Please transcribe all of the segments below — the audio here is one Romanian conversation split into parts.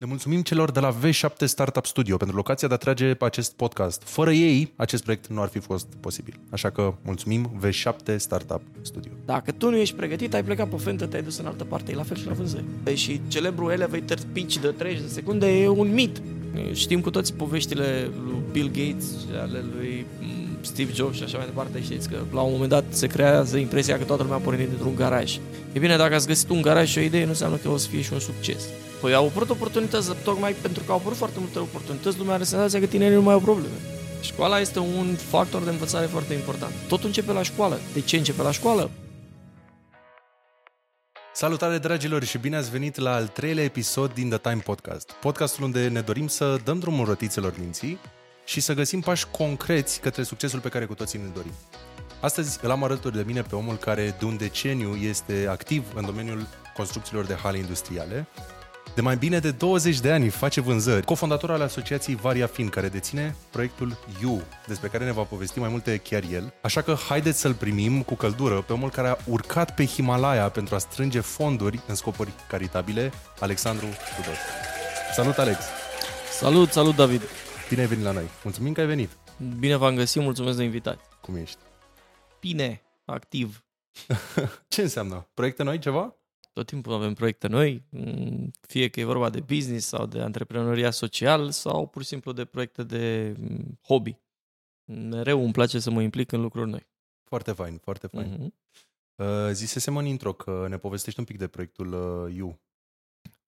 Le mulțumim celor de la V7 Startup Studio pentru locația de a trage acest podcast. Fără ei, acest proiect nu ar fi fost posibil. Așa că mulțumim V7 Startup Studio. Dacă tu nu ești pregătit, ai plecat pe fentă, te-ai dus în altă parte, e la fel și la vânzări. Și celebrul elevator pitch de 30 de secunde e un mit. Știm cu toții poveștile lui Bill Gates, ale lui mm, Steve Jobs și așa mai departe, știți că la un moment dat se creează impresia că toată lumea a pornit dintr-un garaj. E bine, dacă ați găsit un garaj și o idee, nu înseamnă că o să fie și un succes. Păi au apărut oportunități, tocmai pentru că au apărut foarte multe oportunități, lumea are senzația că tinerii nu mai au probleme. Școala este un factor de învățare foarte important. Totul începe la școală. De ce începe la școală? Salutare dragilor și bine ați venit la al treilea episod din The Time Podcast. Podcastul unde ne dorim să dăm drumul rotițelor minții și să găsim pași concreți către succesul pe care cu toții ne dorim. Astăzi îl am alături de mine pe omul care de un deceniu este activ în domeniul construcțiilor de hale industriale, de mai bine de 20 de ani face vânzări, cofondator al asociației Varia Fin, care deține proiectul You, despre care ne va povesti mai multe chiar el. Așa că haideți să-l primim cu căldură pe omul care a urcat pe Himalaya pentru a strânge fonduri în scopuri caritabile, Alexandru Tudor. Salut, Alex! Salut, salut, David! Bine ai venit la noi. Mulțumim că ai venit. Bine v-am găsit, mulțumesc de invitație. Cum ești? Bine, activ. Ce înseamnă? Proiecte noi, ceva? Tot timpul avem proiecte noi, mm, fie că e vorba de business sau de antreprenoria social sau pur și simplu de proiecte de mm, hobby. Mereu îmi place să mă implic în lucruri noi. Foarte fain, foarte fain. Mm-hmm. Zisesem în intro că ne povestești un pic de proiectul uh, You.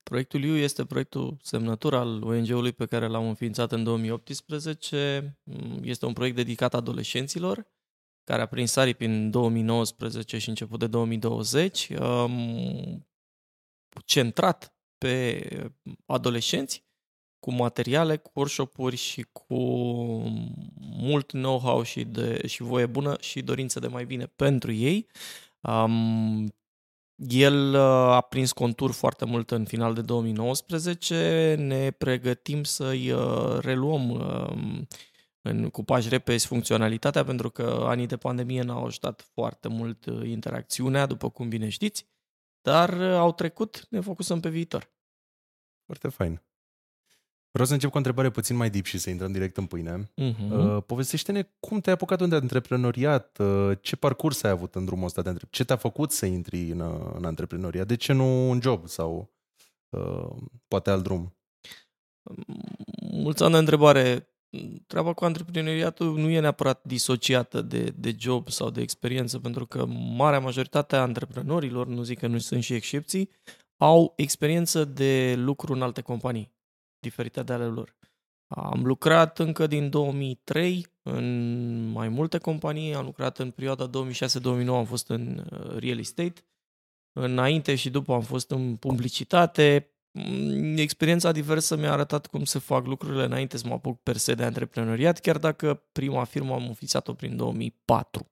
Proiectul You este proiectul semnătur al ONG-ului pe care l-am înființat în 2018. Mm, este un proiect dedicat adolescenților care a prins aripi în 2019 și început de 2020, um, centrat pe adolescenți, cu materiale, cu workshop-uri și cu mult know-how și, de, și voie bună și dorință de mai bine pentru ei. Um, el uh, a prins contur foarte mult în final de 2019. Ne pregătim să-i uh, reluăm uh, în, cu pași repezi funcționalitatea, pentru că anii de pandemie n-au ajutat foarte mult uh, interacțiunea, după cum bine știți, dar uh, au trecut, ne focusăm pe viitor. Foarte fain. Vreau să încep cu o întrebare puțin mai deep și să intrăm direct în pâine. Uh-huh. Uh, povestește-ne cum te-ai apucat de antreprenoriat, uh, ce parcurs ai avut în drumul ăsta de antreprenoriat, ce te-a făcut să intri în, uh, în antreprenoriat, de ce nu un job sau uh, poate alt drum? Mulți ani de întrebare treaba cu antreprenoriatul nu e neapărat disociată de, de job sau de experiență, pentru că marea majoritate a antreprenorilor, nu zic că nu sunt și excepții, au experiență de lucru în alte companii diferite de ale lor. Am lucrat încă din 2003 în mai multe companii, am lucrat în perioada 2006-2009, am fost în uh, real estate, înainte și după am fost în publicitate, Mm, experiența diversă mi-a arătat cum se fac lucrurile înainte să mă apuc per se de antreprenoriat, chiar dacă prima firmă am înființat-o prin 2004.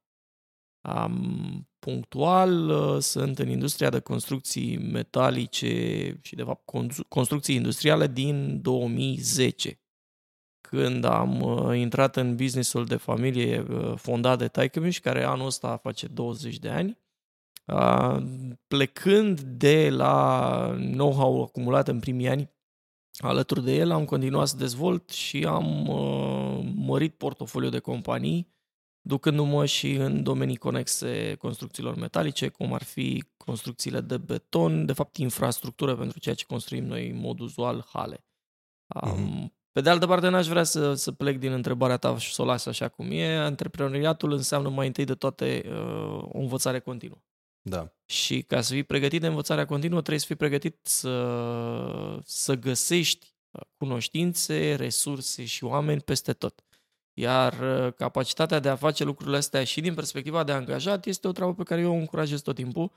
Am punctual uh, sunt în industria de construcții metalice și de fapt construcții industriale din 2010 când am uh, intrat în businessul de familie uh, fondat de taică care anul ăsta face 20 de ani plecând de la know-how acumulat în primii ani, alături de el am continuat să dezvolt și am uh, mărit portofoliul de companii, ducându-mă și în domenii conexe construcțiilor metalice, cum ar fi construcțiile de beton, de fapt infrastructură pentru ceea ce construim noi în mod uzual, hale. Mm-hmm. Pe de altă parte, n-aș vrea să, să plec din întrebarea ta și să o las așa cum e. Antreprenoriatul înseamnă mai întâi de toate uh, o învățare continuă. Da. Și ca să fii pregătit de învățarea continuă, trebuie să fii pregătit să, să găsești cunoștințe, resurse și oameni peste tot. Iar uh, capacitatea de a face lucrurile astea și din perspectiva de angajat este o treabă pe care eu o încurajez tot timpul.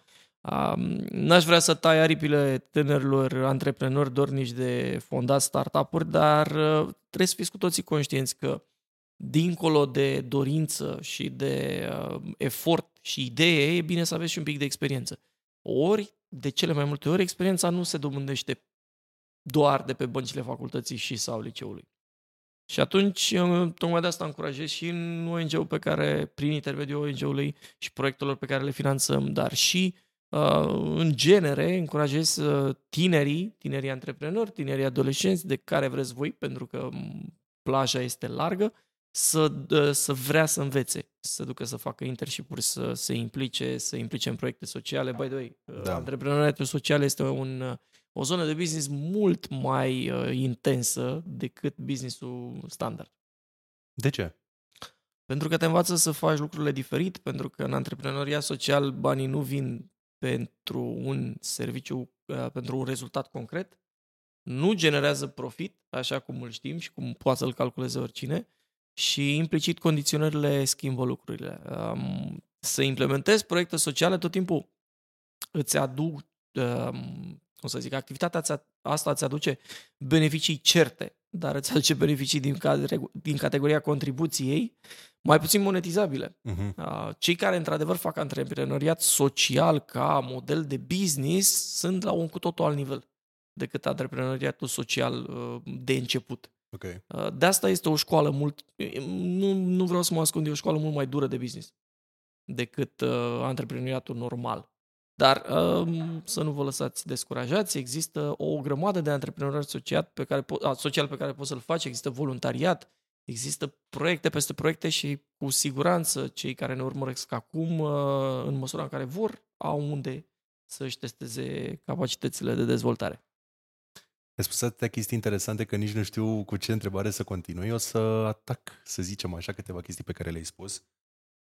N-aș vrea să tai aripile tânărilor antreprenori dornici de fondat startup-uri, dar uh, trebuie să fiți cu toții conștienți că dincolo de dorință și de uh, efort și idee, e bine să aveți și un pic de experiență. Ori, de cele mai multe ori, experiența nu se dobândește doar de pe băncile facultății și sau liceului. Și atunci, uh, tocmai de asta încurajez și în ONG-ul pe care, prin intermediul ONG-ului și proiectelor pe care le finanțăm, dar și în genere, încurajez uh, tinerii, tinerii antreprenori, tinerii adolescenți de care vreți voi, pentru că plaja este largă, să, să vrea să învețe, să ducă să facă internship-uri, să se implice, să implice în proiecte sociale. By the way, da. antreprenoriatul social este un, o zonă de business mult mai uh, intensă decât businessul standard. De ce? Pentru că te învață să faci lucrurile diferit, pentru că în antreprenoria social banii nu vin pentru un serviciu, uh, pentru un rezultat concret, nu generează profit, așa cum îl știm și cum poate să-l calculeze oricine, și implicit condiționările schimbă lucrurile. Um, să implementezi proiecte sociale tot timpul îți aduc, um, cum să zic, activitatea asta îți aduce beneficii certe, dar îți aduce beneficii din, din categoria contribuției mai puțin monetizabile. Uh-huh. Cei care într-adevăr fac antreprenoriat social ca model de business sunt la un cu totul alt nivel decât antreprenoriatul social uh, de început. Okay. Uh, de asta este o școală mult, nu, nu vreau să mă ascund, e o școală mult mai dură de business decât uh, antreprenoriatul normal. Dar uh, să nu vă lăsați descurajați, există o grămadă de antreprenoriat social pe care, po- a, social pe care poți să-l faci, există voluntariat, există proiecte peste proiecte și cu siguranță cei care ne urmăresc acum, uh, în măsura în care vor, au unde să-și testeze capacitățile de dezvoltare. Ai spus atâtea chestii interesante că nici nu știu cu ce întrebare să continui. O să atac, să zicem așa, câteva chestii pe care le-ai spus.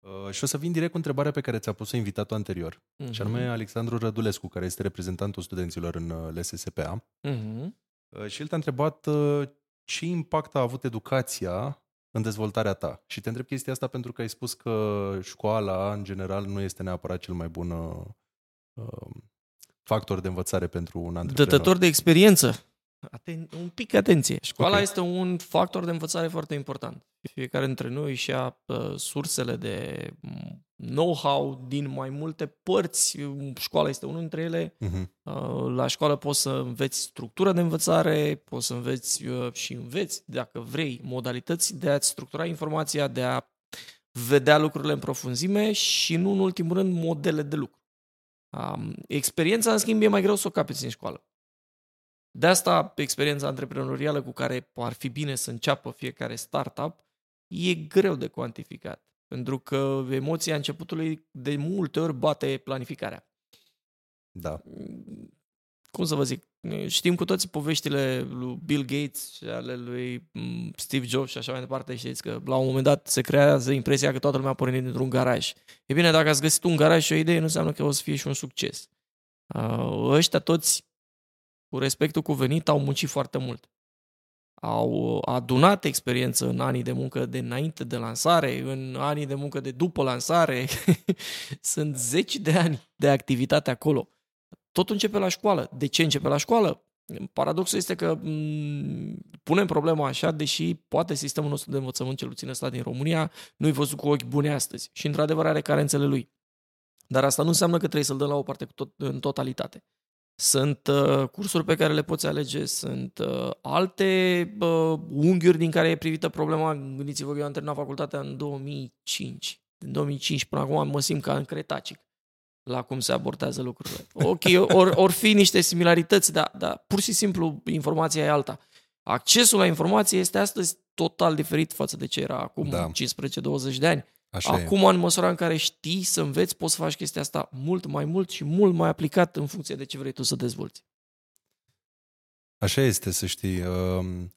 Uh, și o să vin direct cu întrebarea pe care ți-a pus-o invitatul anterior, uh-huh. și anume Alexandru Rădulescu, care este reprezentantul studenților în uh, LSSPA. Uh-huh. Uh, și el te-a întrebat uh, ce impact a avut educația în dezvoltarea ta. Și te întreb chestia asta pentru că ai spus că școala, în general, nu este neapărat cel mai bun uh, factor de învățare pentru un antreprenor. Dătător de experiență. Aten- un pic atenție. Școala okay. este un factor de învățare foarte important. Fiecare dintre noi și a uh, sursele de mm, know-how din mai multe părți. Școala este unul dintre ele. Uh-huh. Uh, la școală poți să înveți structura de învățare, poți să înveți uh, și înveți, dacă vrei, modalități de a-ți structura informația, de a vedea lucrurile în profunzime și, nu în ultimul rând, modele de lucru. Um, experiența, în schimb, e mai greu să o capeți în școală. De asta, experiența antreprenorială cu care ar fi bine să înceapă fiecare startup e greu de cuantificat. Pentru că emoția începutului de multe ori bate planificarea. Da. Cum să vă zic? Știm cu toții poveștile lui Bill Gates și ale lui mm, Steve Jobs și așa mai departe. Știți că la un moment dat se creează impresia că toată lumea a pornit dintr-un garaj. E bine, dacă ați găsit un garaj și o idee, nu înseamnă că o să fie și un succes. Uh, ăștia toți cu respectul cuvenit, au muncit foarte mult. Au adunat experiență în anii de muncă de înainte de lansare, în anii de muncă de după lansare. Sunt zeci de ani de activitate acolo. Tot începe la școală. De ce începe la școală? Paradoxul este că m- mm, punem problema așa, deși poate sistemul nostru de învățământ, cel puțin ăsta din România, nu-i văzut cu ochi buni astăzi. Și într-adevăr are carențele lui. Dar asta nu înseamnă că trebuie să-l dăm la o parte tot, în totalitate. Sunt uh, cursuri pe care le poți alege, sunt uh, alte uh, unghiuri din care e privită problema. Gândiți-vă că eu am terminat facultatea în 2005. Din 2005 până acum mă simt ca în cretacic la cum se abordează lucrurile. Ok, or, or fi niște similarități, dar, dar pur și simplu informația e alta. Accesul la informație este astăzi total diferit față de ce era acum da. 15-20 de ani. Așa Acum, e. în măsura în care știi să înveți, poți să faci chestia asta mult mai mult și mult mai aplicat în funcție de ce vrei tu să dezvolți. Așa este, să știi. Um,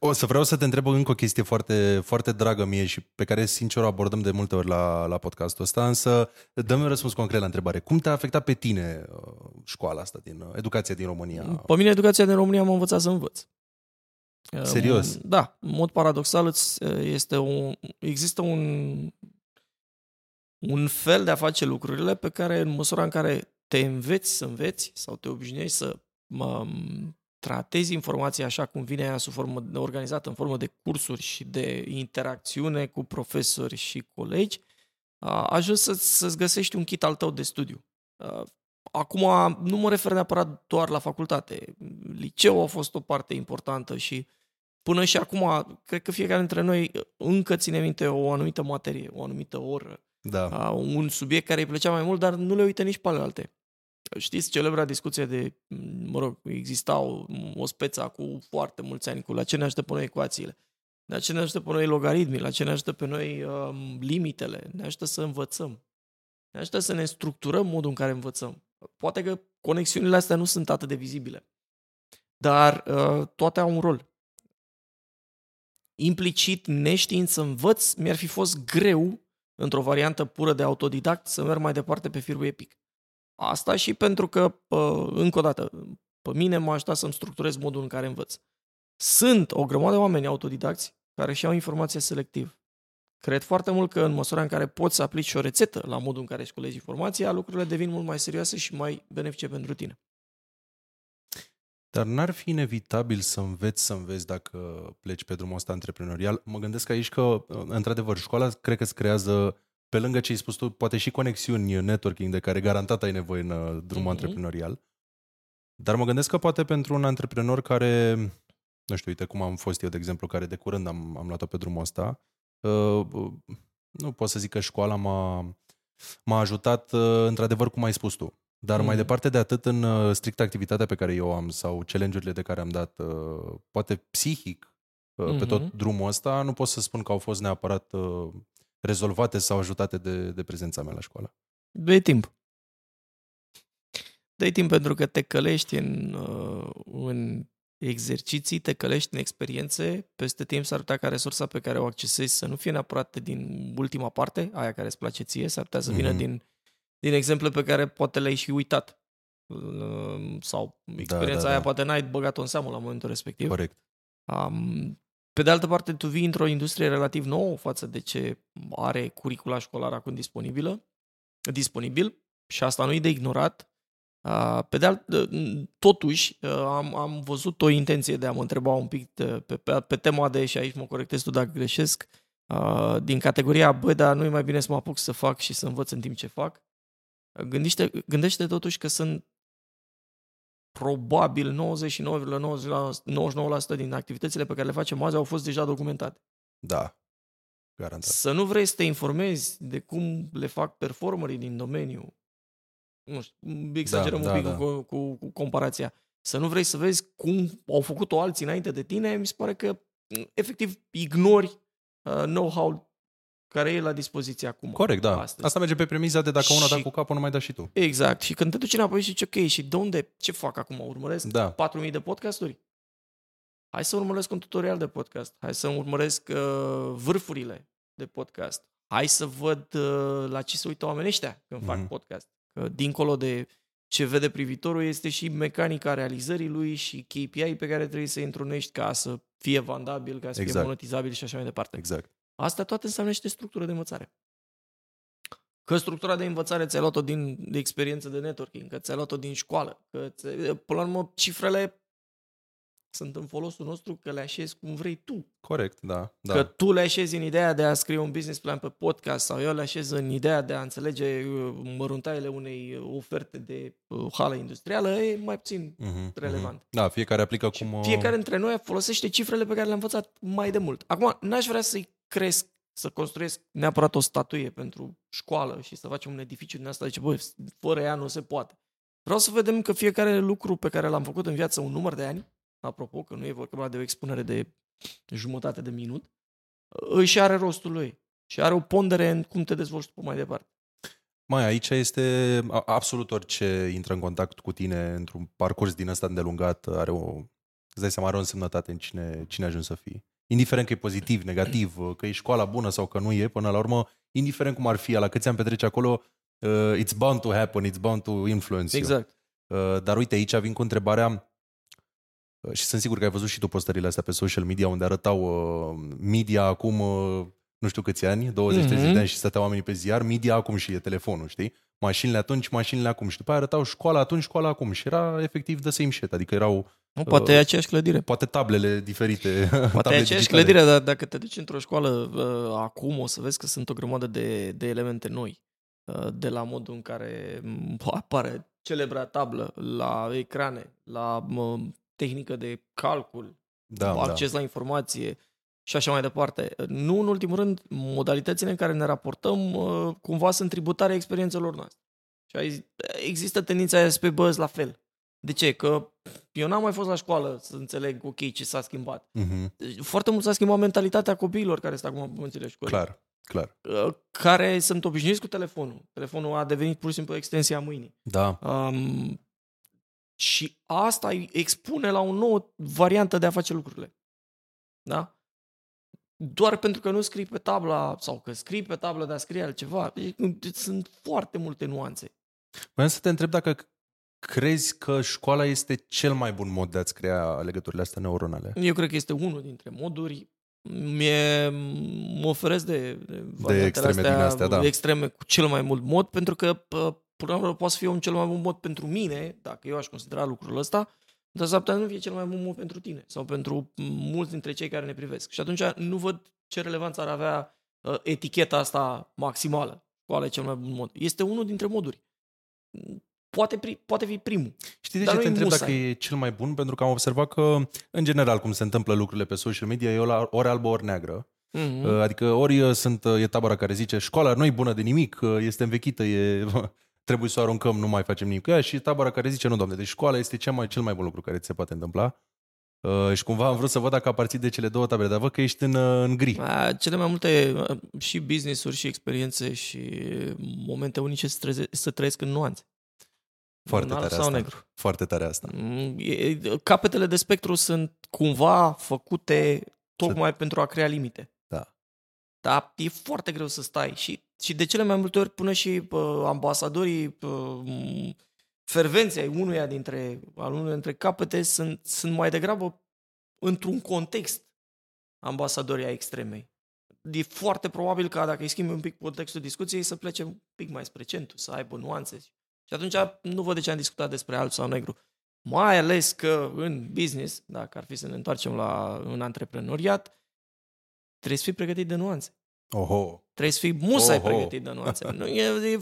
o să vreau să te întreb încă o chestie foarte, foarte dragă mie și pe care, sincer, o abordăm de multe ori la, la podcastul ăsta, însă dă-mi un răspuns concret la întrebare. Cum te-a afectat pe tine uh, școala asta, din uh, educația din România? Pe mine educația din România m-a învățat să învăț. Serios? Da, în mod paradoxal este un, există un, un fel de a face lucrurile pe care în măsura în care te înveți să înveți sau te obișnuiești să mă, tratezi informația așa cum vine ea sub formă organizată în formă de cursuri și de interacțiune cu profesori și colegi, ajungi să, să-ți găsești un kit al tău de studiu. Acum nu mă refer neapărat doar la facultate. Liceul a fost o parte importantă și până și acum, cred că fiecare dintre noi încă ține minte o anumită materie, o anumită oră. Da. Un subiect care îi plăcea mai mult, dar nu le uită nici pe alte. Știți celebra discuție de, mă rog, exista o, o speță cu foarte mulți ani cu la ce ne ajută pe noi ecuațiile, la ce ne ajută pe noi logaritmii, la ce ne ajută pe noi um, limitele, ne ajută să învățăm, ne ajută să ne structurăm modul în care învățăm. Poate că conexiunile astea nu sunt atât de vizibile, dar uh, toate au un rol. Implicit, neștiind să învăț, mi-ar fi fost greu, într-o variantă pură de autodidact, să merg mai departe pe firul epic. Asta și pentru că, încă o dată, pe mine m-a ajutat să-mi structurez modul în care învăț. Sunt o grămadă de oameni autodidacți care și-au informația selectiv. Cred foarte mult că în măsura în care poți să aplici o rețetă la modul în care își colegi informația, lucrurile devin mult mai serioase și mai benefice pentru tine. Dar n-ar fi inevitabil să înveți să înveți dacă pleci pe drumul ăsta antreprenorial? Mă gândesc aici că, într-adevăr, școala cred că îți creează pe lângă ce ai spus tu, poate și conexiuni, networking de care garantat ai nevoie în uh, drumul mm-hmm. antreprenorial. Dar mă gândesc că poate pentru un antreprenor care, nu știu, uite cum am fost eu, de exemplu, care de curând am, am luat-o pe drumul ăsta, uh, uh, nu pot să zic că școala m-a, m-a ajutat, uh, într-adevăr, cum ai spus tu. Dar mm. mai departe de atât, în uh, strict activitatea pe care eu am sau challenge-urile de care am dat, uh, poate psihic, uh, mm-hmm. pe tot drumul ăsta, nu pot să spun că au fost neapărat uh, rezolvate sau ajutate de, de prezența mea la școală? dă timp. dă timp pentru că te călești în, uh, în exerciții, te călești în experiențe, peste timp s-ar putea ca resursa pe care o accesezi să nu fie neapărat din ultima parte, aia care îți place ție, s-ar putea să vină mm-hmm. din, din exemple pe care poate le-ai și uitat. Uh, sau experiența da, da, da. aia poate n-ai băgat-o în seamă la momentul respectiv. Corect. Um, pe de altă parte, tu vii într-o industrie relativ nouă față de ce are curicula școlară acum disponibilă, disponibil și asta nu e de ignorat. Pe de alt, totuși, am, am văzut o intenție de a mă întreba un pic pe, pe, pe tema de, și aici mă corectez tu dacă greșesc, din categoria, bă, dar nu e mai bine să mă apuc să fac și să învăț în timp ce fac. Gândește, gândește totuși că sunt probabil 99,99% din activitățile pe care le facem azi au fost deja documentate. Da, garantat. Să nu vrei să te informezi de cum le fac performerii din domeniu, nu știu, exagerăm da, un pic da, cu, cu, cu comparația, să nu vrei să vezi cum au făcut-o alții înainte de tine, mi se pare că efectiv ignori uh, know-how care e la dispoziție acum. Corect, da. Astăzi. Asta merge pe premiza de dacă una da cu capul, nu mai da și tu. Exact. Și când te duci înapoi și zici, ok, și de unde, ce fac acum? Urmăresc da. 4.000 de podcasturi? Hai să urmăresc un tutorial de podcast. Hai să urmăresc uh, vârfurile de podcast. Hai să văd uh, la ce se uită oamenii ăștia când mm-hmm. fac mhm. podcast. Că dincolo de ce vede privitorul este și mecanica realizării lui și KPI pe care trebuie să-i întrunești ca să fie vandabil, ca să exact. fie monetizabil și așa mai departe. Exact. Asta toate înseamnă niște structură de învățare. Că structura de învățare ți-ai luat-o din de experiență de networking, că ți-ai luat-o din școală, că până la urmă cifrele sunt în folosul nostru că le așezi cum vrei tu. Corect, da. da. Că tu le așezi în ideea de a scrie un business plan pe podcast sau eu le așez în ideea de a înțelege uh, măruntaiele unei oferte de uh, hală industrială, e mai puțin uh-huh, relevant. Uh-huh. Da, fiecare aplică cum... Uh, fiecare dintre noi folosește cifrele pe care le-a învățat mai de mult. Acum, n-aș vrea să-i cresc, să construiesc neapărat o statuie pentru școală și să facem un edificiu din asta, zice, băi, fără ea nu se poate. Vreau să vedem că fiecare lucru pe care l-am făcut în viață un număr de ani, apropo, că nu e vorba de o expunere de jumătate de minut, își are rostul lui și are o pondere în cum te dezvolți tu mai departe. Mai aici este absolut orice intră în contact cu tine într-un parcurs din ăsta îndelungat, are o, îți dai seama, are o însemnătate în cine, cine ajungi să fii indiferent că e pozitiv, negativ, că e școala bună sau că nu e, până la urmă, indiferent cum ar fi, la câți ani petreci acolo, uh, it's bound to happen, it's bound to influence Exact. You. Uh, dar uite, aici vin cu întrebarea, uh, și sunt sigur că ai văzut și tu postările astea pe social media, unde arătau uh, media acum, uh, nu știu câți ani, 20-30 mm-hmm. de ani și stăteau oamenii pe ziar, media acum și e telefonul, știi? Mașinile atunci, mașinile acum. Și după aia arătau școala atunci, școala acum. Și era efectiv de same shit, adică erau nu, poate uh, e aceeași clădire. Poate tablele diferite. Poate table e aceeași digitale. clădire, dar dacă te duci într-o școală uh, acum, o să vezi că sunt o grămadă de, de elemente noi. Uh, de la modul în care apare celebra tablă, la ecrane, la uh, tehnică de calcul, da, acces da. la informație, și așa mai departe. Nu în ultimul rând, modalitățile în care ne raportăm uh, cumva sunt tributare experiențelor noastre. Și ai, există tendința aia să pe băzi la fel. De ce? Că eu n-am mai fost la școală să înțeleg, ok, ce s-a schimbat. Mm-hmm. Foarte mult s-a schimbat mentalitatea copiilor care stau acum pe bănțile școlii. Clar, clar. Uh, Care sunt obișnuiți cu telefonul. Telefonul a devenit pur și simplu extensia mâinii. Da. Um, și asta îi expune la o nouă variantă de a face lucrurile. Da? Doar pentru că nu scrii pe tabla sau că scrii pe tablă de a scrie altceva. Deci, Sunt foarte multe nuanțe. Vreau să te întreb dacă crezi că școala este cel mai bun mod de a-ți crea legăturile astea neuronale. Eu cred că este unul dintre moduri. Mie mă oferesc de, de, variantele extreme din astea, da. extreme cu cel mai mult mod, pentru că pă, până la urmă poate să fie un cel mai bun mod pentru mine, dacă eu aș considera lucrul ăsta, dar s-ar putea nu fie cel mai bun mod pentru tine sau pentru mulți dintre cei care ne privesc. Și atunci nu văd ce relevanță ar avea uh, eticheta asta maximală. Qual e cel mai bun mod? Este unul dintre moduri. Poate, pri, poate fi primul. Știi de Dar ce te nu-i întreb musai. dacă e cel mai bun? Pentru că am observat că, în general, cum se întâmplă lucrurile pe social media, e la- ori albă, ori neagră. Mm-hmm. Uh, Adică ori uh, sunt, uh, e tabăra care zice școala nu e bună de nimic, uh, este învechită, e, trebuie să o aruncăm, nu mai facem nimic cu ea și tabăra care zice nu, doamne, deci școala este cea mai, cel mai bun lucru care ți se poate întâmpla. Uh, și cumva am vrut să văd dacă aparții de cele două tabere, dar văd că ești în, uh, în gri. A, Cele mai multe uh, și business-uri și experiențe și momente unice să, treze, să trăiesc în nuanțe. Foarte în alb tare sau asta. negru. Foarte tare asta. Mm, e- Capetele de spectru sunt cumva făcute tocmai pentru a crea limite. Da. Dar e foarte greu să stai și, și de cele mai multe ori până și uh, ambasadorii uh, fervenții ai unuia dintre, al unuia dintre capete sunt, sunt mai degrabă într-un context ambasadorii ai extremei. E foarte probabil ca dacă îi schimbi un pic contextul discuției să plece un pic mai spre centru, să aibă nuanțe. Și atunci nu văd de ce am discutat despre alb sau negru. Mai ales că în business, dacă ar fi să ne întoarcem la în antreprenoriat, trebuie să fii pregătit de nuanțe. Oho. Trebuie să fii musai Oho. pregătit de nuanțe. Nu, e, e,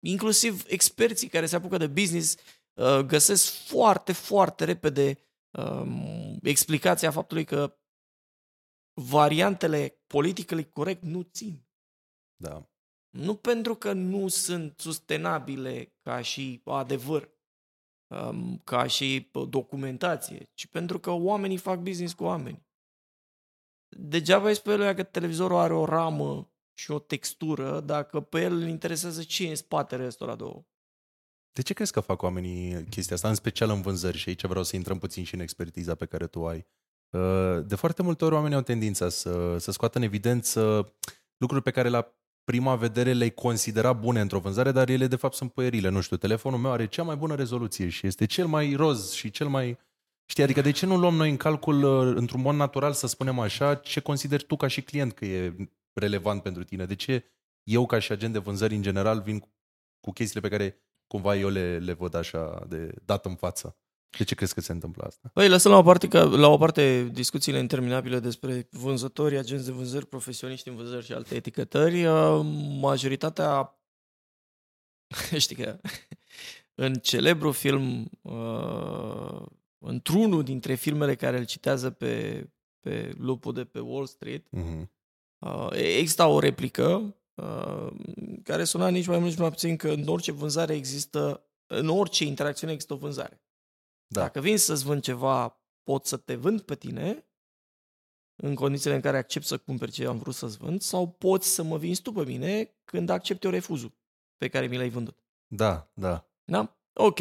inclusiv experții care se apucă de business uh, găsesc foarte, foarte repede um, explicația faptului că variantele politically corect nu țin. Da. Nu pentru că nu sunt sustenabile ca și adevăr, um, ca și uh, documentație, ci pentru că oamenii fac business cu oameni. Degeaba îi spui lui că televizorul are o ramă și o textură dacă pe el îl interesează ce e în spatele ăstora două. De ce crezi că fac oamenii chestia asta, în special în vânzări? Și aici vreau să intrăm puțin și în expertiza pe care tu ai. Uh, De foarte multe ori oamenii au tendința să, să scoată în evidență lucruri pe care la prima vedere le-ai considera bune într-o vânzare, dar ele de fapt sunt puerile. Nu știu, telefonul meu are cea mai bună rezoluție și este cel mai roz și cel mai... Știi, adică de ce nu luăm noi în calcul, uh, într-un mod natural, să spunem așa, ce consideri tu ca și client că e relevant pentru tine? De ce eu, ca și agent de vânzări în general, vin cu- cu chestiile pe care cumva eu le, le văd așa de dat în față? De ce crezi că se întâmplă asta? Păi, lăsăm la o parte, că, la o parte discuțiile interminabile despre vânzători, agenți de vânzări, profesioniști în vânzări și alte etichetări. uh, Majoritatea, știi că în celebru film, uh, într-unul dintre filmele care îl citează pe, pe lupul de pe Wall Street, Mm-hmm. Uh, exista o replică uh, care suna nici mai mult nici mai puțin că în orice vânzare există, în orice interacțiune există o vânzare. Da. Dacă vin să-ți vând ceva, pot să te vând pe tine în condițiile în care accept să cumperi ce am vrut să-ți vând sau poți să mă vinzi tu pe mine când accepti o refuzul pe care mi l-ai vândut. Da, da. Da? Ok.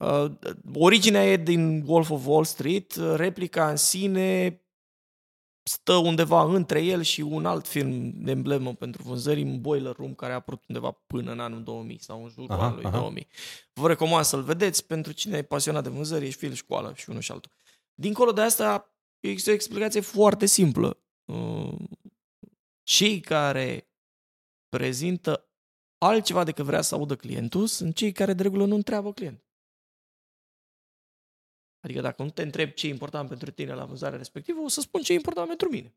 Uh, originea e din Wolf of Wall Street, uh, replica în sine stă undeva între el și un alt film de emblemă pentru vânzări în Boiler Room, care a apărut undeva până în anul 2000 sau în jurul Aha, anului aha. 2000. Vă recomand să-l vedeți pentru cine e pasionat de vânzări, ești film școală și unul și altul. Dincolo de asta, există o explicație foarte simplă. Uh, Cei care prezintă altceva decât vrea să audă clientul sunt cei care de regulă nu întreabă client. Adică dacă nu te întreb ce e important pentru tine la vânzarea respectivă, o să spun ce e important pentru mine.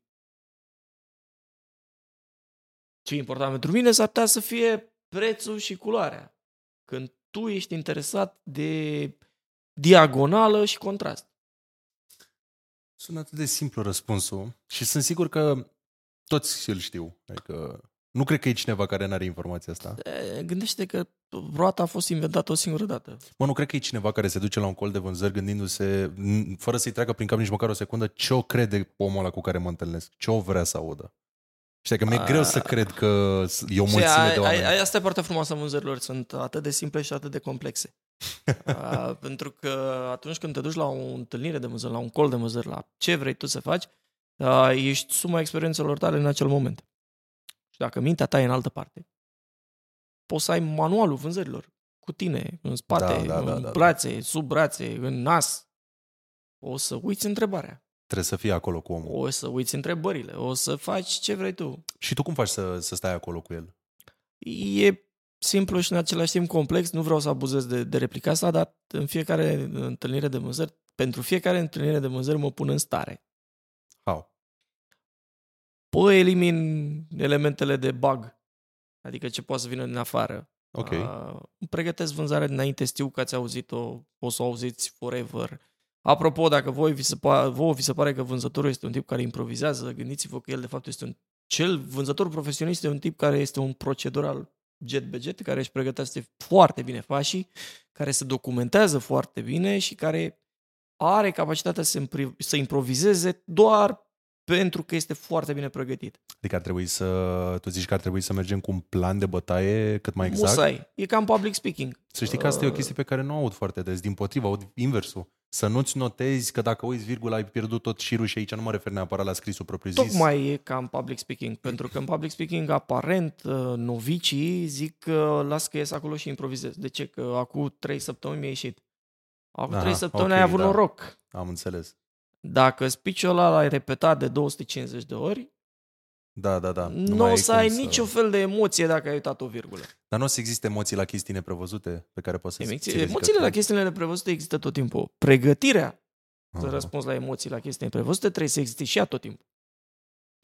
Ce e important pentru mine s-ar putea să fie prețul și culoarea. Când tu ești interesat de diagonală și contrast. Sună atât de simplu răspunsul și sunt sigur că toți îl știu. Adică nu cred că e cineva care nu are informația asta. E, Gândește că roata a fost inventată o singură dată. Mă, nu cred că e cineva care se duce la un col de vânzări gândindu-se, n- fără să-i treacă prin cap nici măcar o secundă, ce o crede omul ăla cu care mă întâlnesc, ce o vrea să audă. Știi că mi-e A- greu să cred că e o Și mulțime ai- de oameni. ai- ai- Asta e partea frumoasă a vânzărilor, sunt atât de simple și atât de complexe. A, pentru că atunci când te duci la o întâlnire de vânzări, la un col de vânzări, la ce vrei tu să faci, a, ești suma experiențelor tale în acel moment. Și dacă mintea ta e în altă parte, poți să ai manualul vânzărilor cu tine, în spate, Da, da, da, în da, da. brațe, sub brațe, în nas. O să uiți întrebarea. Trebuie să fii acolo cu omul. O să uiți întrebările. O să faci ce vrei tu. Și tu cum faci să, să stai acolo cu el? E simplu și în același timp complex. Nu vreau să abuzez de, de replica asta, dar în fiecare întâlnire de vânzări, pentru fiecare întâlnire de vânzări mă pun în stare. How? Păi elimin elementele de bug, adică ce poate să vină din afară. Ok. Uh, pregătesc vânzarea dinainte, știu că ați auzit-o, o să o auziți forever. Apropo, dacă voi vi se, pa- vouă vi se pare că vânzătorul este un tip care improvizează, gândiți-vă că el de fapt este un... Cel vânzător profesionist este un tip care este un procedural jet be jet, care își pregătește foarte bine pașii, care se documentează foarte bine și care are capacitatea să, impri- să improvizeze doar pentru că este foarte bine pregătit. Adică ar trebui să, tu zici că ar trebui să mergem cu un plan de bătaie cât mai exact? Musai. E cam public speaking. Să știi că asta e o Uh, chestie pe care nu o aud foarte des. Din potriva, aud inversul. Să nu-ți notezi că dacă uiți virgula ai pierdut tot șirul și aici nu mă refer neapărat la scrisul propriu-zis. Tocmai e ca în public speaking, pentru că în public speaking, aparent, uh, novicii zic că las că ies acolo și improvizez. De ce? Că acum trei săptămâni mi-a ieșit. Acum Aha, trei săptămâni ok, ai avut da. noroc. Am înțeles. Dacă speech-ul ăla l-ai repetat de 250 de ori, Da, da, da. nu mai o ai să cum ai niciun fel de emoție dacă ai uitat o virgulă. Dar nu o să existe emoții la chestii neprevăzute pe care poți să Emoții- ți le zică Emoțiile la tu? chestiile neprevăzute există tot timpul. Pregătirea să Aha. răspunzi la emoții, la chestii neprevăzute, trebuie să existe și ea tot timpul.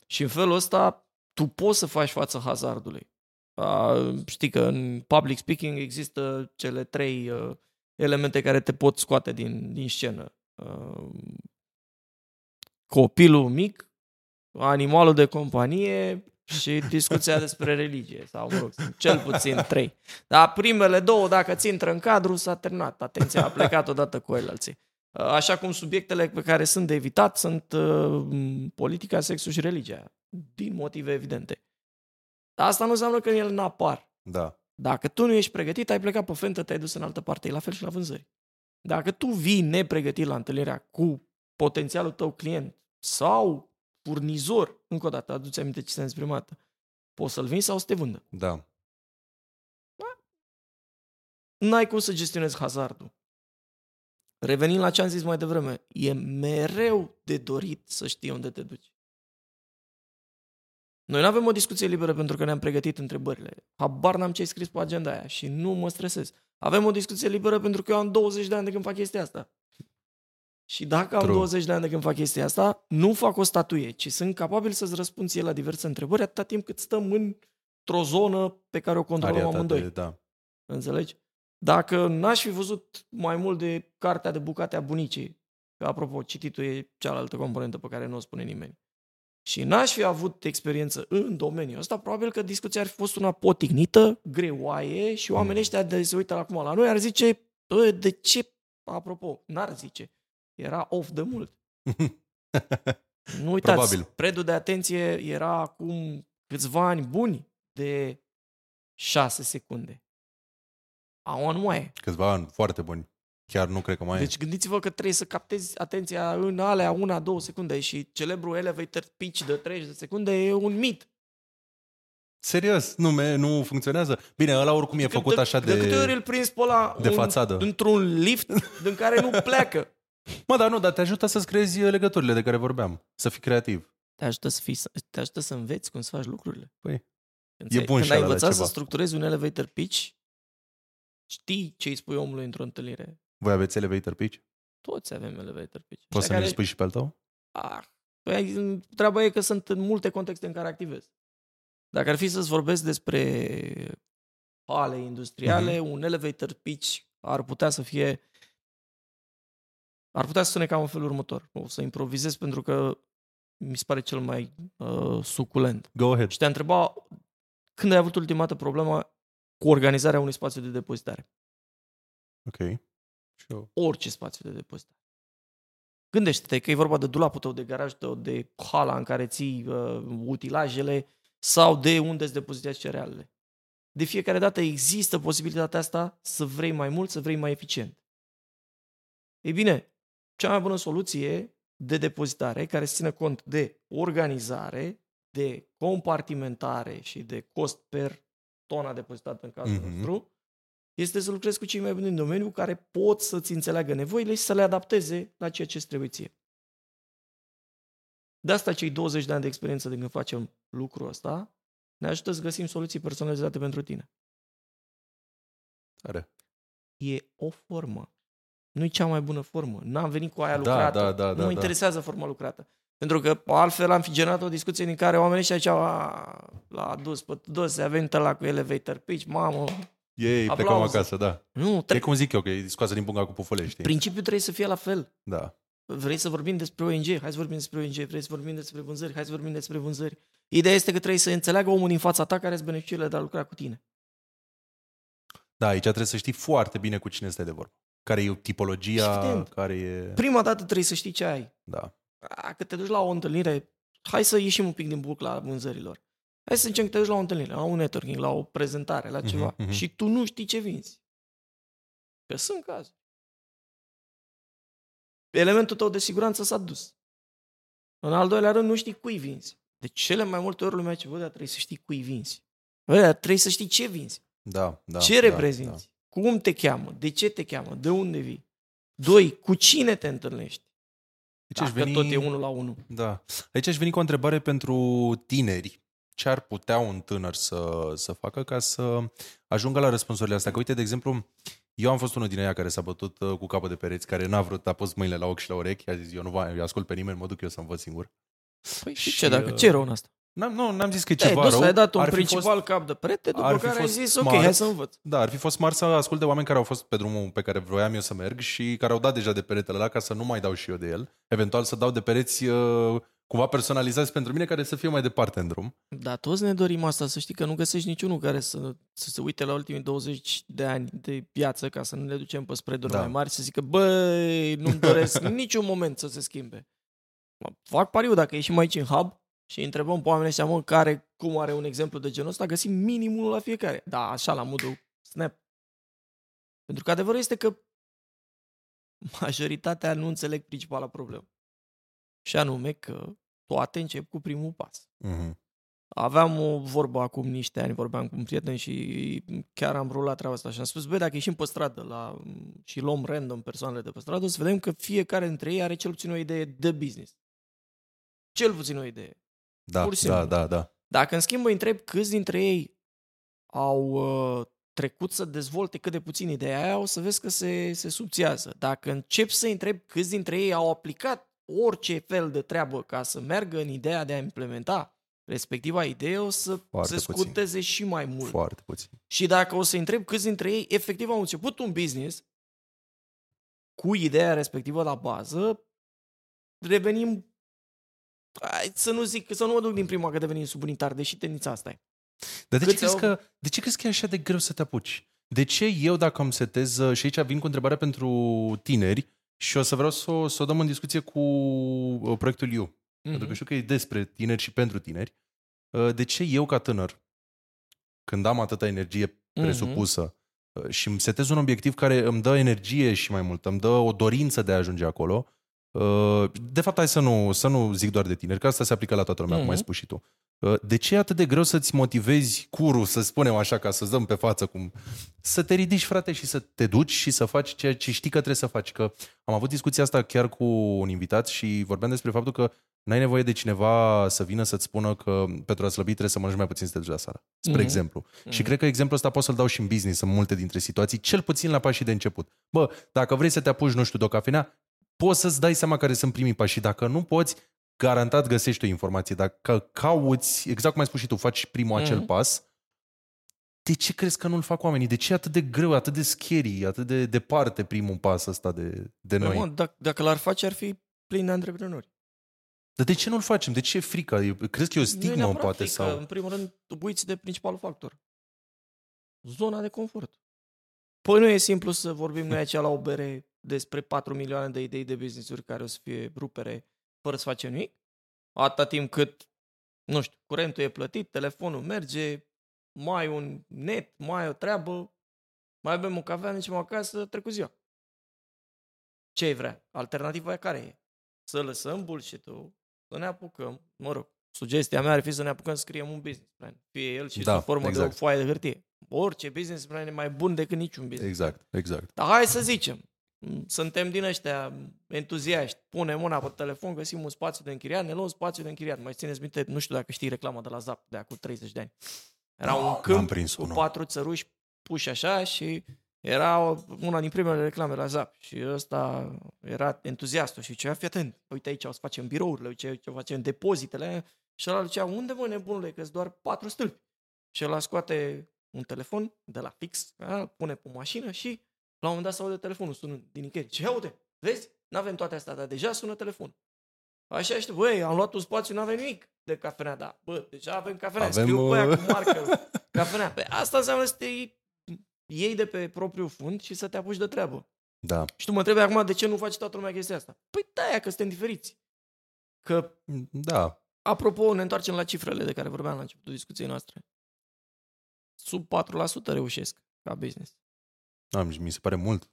Și în felul ăsta, tu poți să faci față hazardului. A, știi că în public speaking există cele trei uh, elemente care te pot scoate din, din scenă. Uh, copilul mic, animalul de companie și discuția despre religie. Sau, mă rog, sunt cel puțin trei. Dar primele două, dacă ți intră în cadru, s-a terminat. Atenția a plecat odată cu el alții. Așa cum subiectele pe care sunt de evitat sunt uh, politica, sexul și religia, din motive evidente. Dar asta nu înseamnă că el n-apar. Da. Dacă tu nu ești pregătit, ai plecat pe fentă, te-ai dus în altă parte. E la fel și la vânzări. Dacă tu vii nepregătit la întâlnirea cu potențialul tău client sau furnizor, încă o dată, aduți aminte ce s-a exprimat, poți să-l vin sau să te vândă. Da. N-ai cum să gestionezi hazardul. Revenind la ce am zis mai devreme, e mereu de dorit să știi unde te duci. Noi nu avem o discuție liberă pentru că ne-am pregătit întrebările. Habar n-am ce ai scris pe agenda aia și nu mă stresez. Avem o discuție liberă pentru că eu am 20 de ani de când fac chestia asta. Și dacă am True. 20 de ani de când fac chestia asta, nu fac o statuie, ci sunt capabil să-ți răspund ție la diverse întrebări atâta timp cât stăm într-o zonă pe care o controlăm Ariatate, amândoi. Da. Înțelegi? Dacă n-aș fi văzut mai mult de cartea de bucate a bunicii, că apropo, cititul e cealaltă componentă pe care nu o spune nimeni, și n-aș fi avut experiență în domeniul ăsta, probabil că discuția ar fi fost una potignită, greoaie și oamenii Mm. ăștia de se uită acum la noi ar zice, "Bă, de ce, apropo, n-ar zice, era off de mult. Nu uitați, Probabil. predul de atenție era acum câțiva ani buni de 6 secunde. Acum nu mai e. Câțiva ani foarte buni. Chiar nu cred că mai Deci gândiți-vă că trebuie să captezi atenția în alea una, două secunde și celebrul elevator pitch de 30 de secunde e un mit. e. Serios, nu, me, nu funcționează. Bine, ăla oricum e făcut de, așa de... De câte ori îl prins pe ăla de un, fațadă. într-un lift din care nu pleacă. Mă, dar nu, dar te ajută să-ți creezi legăturile de care vorbeam. Să fii creativ. Te ajută să, fii, te ajută să înveți cum să faci lucrurile. Păi, Când, e ți- bun când și ai ăla la învățat ceva. să structurezi un elevator pitch, știi ce îi spui omului într-o întâlnire. voi aveți elevator pitch? Toți avem elevator pitch. Poți să Ăștia ne spui și pe al tău? Ah, păi, treaba e că sunt în multe contexte în care activez. Dacă ar fi să-ți vorbesc despre hale industriale, Mhm. un elevator pitch ar putea să fie Ar putea să sune ca în felul următor. O să improvizez pentru că mi se pare cel mai uh, suculent. Go ahead. Și te întreba când ai avut ultima dată problema cu organizarea unui spațiu de depozitare. Ok. Sure. Orice spațiu de depozitare. Gândește-te că e vorba de dulapul tău, de garajul tău, de hala în care ții uh, utilajele sau de unde îți depozitează cerealele. De fiecare dată există posibilitatea asta să vrei mai mult, să vrei mai eficient. Ei bine, cea mai bună soluție de depozitare care să țină cont de organizare, de compartimentare și de cost per tona depozitată în cazul Mhm. nostru, este să lucrezi cu cei mai buni din domeniu care pot să-ți înțeleagă nevoile și să le adapteze la ceea ce îți trebuie ție. De asta cei 20 de ani de experiență de când facem lucrul ăsta ne ajută să găsim soluții personalizate pentru tine. Tare. E o formă. Nu e cea mai bună formă. N-am venit cu aia Da, lucrată. da, da, nu da, mă da. interesează forma lucrată. Pentru că altfel am fi generat o discuție în care oamenii ăștia ziceau "A, l-a adus pe Tudose, a venit la cu elevator pitch, mamă. Ei, plecăm Aplauze. acasă, da. Nu, E tre- cum zic eu, că e scoasă din punga cu pufulești. știi? principiul trebuie să fie la fel. Da. Vrei să vorbim despre ONG? Hai să vorbim despre ONG. Vrei să vorbim despre vânzări? Hai să vorbim despre vânzări. Ideea este că trebuie să înțeleagă omul din fața ta care sunt beneficiile de a lucra cu tine. Da, aici trebuie să știi foarte bine cu cine stai de vorbă. Care e tipologia, Evident. care e... Prima dată trebuie să știi ce ai. Da. Dacă te duci la o întâlnire, hai să ieșim un pic din bucla vânzărilor. Hai să zicem că te duci la o întâlnire, la un networking, la o prezentare, la ceva. Mhm, mhm. Și tu nu știi ce vinzi. Că sunt cazuri. Elementul tău de siguranță s-a dus. În al doilea rând, nu știi cui vinzi. De cele mai multe ori lumea ce vă, dar trebuie să știi cui vinzi. Bă, dar trebuie să știi ce vinzi. Da, da. ce da, reprezinți? Cum te cheamă? De ce te cheamă? De unde vii? Doi, cu cine te întâlnești? Aici aș Dacă veni... tot e unul la unul. Da. Aici aș veni cu o întrebare pentru tineri. Ce ar putea un tânăr să, să facă ca să ajungă la răspunsurile astea? Că uite, de exemplu, eu am fost unul din ei care s-a bătut uh, cu capul de pereți, care n-a vrut, a pus mâinile la ochi și la urechi, a zis, eu nu vă eu ascult pe nimeni, mă duc eu să învăț singur. Păi și Și, ce dacă? uh, Ce e rău în asta? N-am, nu, n-am zis că e Te-ai ceva dus, rău. ai dat un Ar fi principal fost, cap de perete, după ar fi care ai fost zis, ok, smart. hai să învăț. Da, ar fi fost smart să ascult de oameni care au fost pe drumul pe care vroiam eu să merg și care au dat deja de peretele ăla ca să nu mai dau și eu de el. Eventual să dau de pereți uh, cumva personalizați pentru mine care să fie mai departe în drum. Dar toți ne dorim asta, să știi că nu găsești niciunul care să, să se uite la ultimii 20 de ani de viață ca să nu le ducem pe spreaduri Da. mai mari să zică, băi, nu-mi doresc niciun moment să se schimbe. Mă, Fac pariu, dacă ieșim aici în hub și îi întrebăm pe oamenii ăștia, mă, care, cum are un exemplu de genul ăsta, găsim minim unul la fiecare. Da, așa, la modul snap. Pentru că adevărul este că majoritatea nu înțeleg principala problemă. Și anume că toate încep cu primul pas. Mm-hmm. Aveam o vorbă acum niște ani, vorbeam cu un prieten și chiar am rulat treaba asta și am spus, băi, dacă ieșim pe stradă la, și luăm random persoanele de pe stradă, o să vedem că fiecare dintre ei are cel puțin o idee de business. Cel puțin o idee. Da, Pur și da, simplu. da, da. Dacă în schimb îi întreb câți dintre ei au uh, trecut să dezvolte cât de puțin ideea aia, o să vezi că se, se subțiază. Dacă încep să îi întreb câți dintre ei au aplicat orice fel de treabă ca să meargă în ideea de a implementa respectiva idee, o să Foarte se puțin. scurteze și mai mult. Foarte puțin. Și dacă o să întreb câți dintre ei efectiv au început un business cu ideea respectivă la bază, revenim Hai să nu zic, să nu mă duc din prima că devenim subunitar, deși tendința asta e. Dar de ce, Câți crezi au- că, de ce crezi că e așa de greu să te apuci? De ce eu, dacă îmi setez, uh, și aici vin cu o întrebare pentru tineri, și o să vreau să o, să o dăm în discuție cu uh, proiectul You, Mhm. pentru că știu că e despre tineri și pentru tineri. Uh, De ce eu, ca tânăr, când am atâta energie Mhm. presupusă uh, și îmi setez un obiectiv care îmi dă energie și mai mult, îmi dă o dorință de a ajunge acolo, uh, de fapt, hai să nu, să nu zic doar de tineri, că asta se aplică la toată lumea, cum ai Mhm. spus și tu. Uh, De ce e atât de greu să-ți motivezi curul, să spunem așa, ca să-ți dăm pe față, cum să te ridici, frate, și să te duci și să faci ceea ce știi că trebuie să faci? Că am avut discuția asta chiar cu un invitat și vorbeam despre faptul că n-ai nevoie de cineva să vină să-ți spună că pentru a slăbi trebuie să mănânci mai puțin să te duci la sală. Spre Mhm. exemplu. Și Mhm. cred că exemplul ăsta pot să-l dau și în business în multe dintre situații, cel puțin la pașii de început. Bă, dacă vrei să te apuci, nu știu, de o cafenea, poți să-ți dai seama care sunt primii pași și dacă nu poți, garantat găsești o informație. Dacă cauți, exact cum ai spus și tu, faci primul acel Mhm. pas, de ce crezi că nu-l fac oamenii? De ce e atât de greu, atât de scary, atât de departe primul pas ăsta de, de Păi, noi? mă, dacă, dacă l-ar face, ar fi plin de antreprenori. Dar de ce nu-l facem? De ce e frica? Eu- Crezi că e o Nu e stigmă, neapărat poate? frică, Sau... În primul rând, uiți de principalul factor. Zona de confort. Păi nu e simplu să vorbim noi aici la o bere despre 4 milioane de idei de business-uri care o să fie rupere fără să facem nimic? Atâta timp cât, nu știu, curentul e plătit, telefonul merge, mai un net, mai o treabă, mai avem o cafea, mergem acasă, trecut ziua. Ce ai vrea? Alternativa e care e? Să lăsăm bullshit-ul, să ne apucăm, mă rog, sugestia mea ar fi să ne apucăm să scriem un business plan. Fie el și Da, sub formă de exact. o foaie de hârtie. Orice business plan e mai bun decât niciun business. Exact, exact. Dar hai să zicem, m, suntem din ăștia entuziaști, punem mâna pe telefon, găsim un spațiu de închiriat, ne luăm spațiu de închiriat. Mai țineți minte, nu știu dacă știi reclama de la Zap de acum 30 de ani. Era un N-am câmp prins-o, cu nu. patru țăruși puși așa și era o- una din primele reclame la Zap și ăsta era entuziastul și zicea, fii atent, uite aici o să facem birourile, uite aici o facem depozitele și ăla zicea, unde mă nebunule, că doar patru stâlpi. Și ăla scoate un telefon de la fix, a, îl pune pe mașină și la un moment dat se aude telefonul sunând din nicăieri. Ce aude? Vezi? N-avem toate astea, dar deja sună telefon. Așa este, băi, am luat un spațiu, n-avem nimic de cafenea, da. Bă, deja avem cafenea, Avem, avem, scriu pe aia uh, cu marcă cafenea. Pe asta înseamnă să te iei- iei de pe propriul fund și să te apuci de treabă. Da. Și tu mă întrebi acum de ce nu face toată lumea chestia asta. Păi da, că suntem diferiți. Că, Da. apropo, ne întoarcem la cifrele de care vorbeam la începutul discuției noastre. Sub 4% reușesc ca business. Am, mi se pare mult.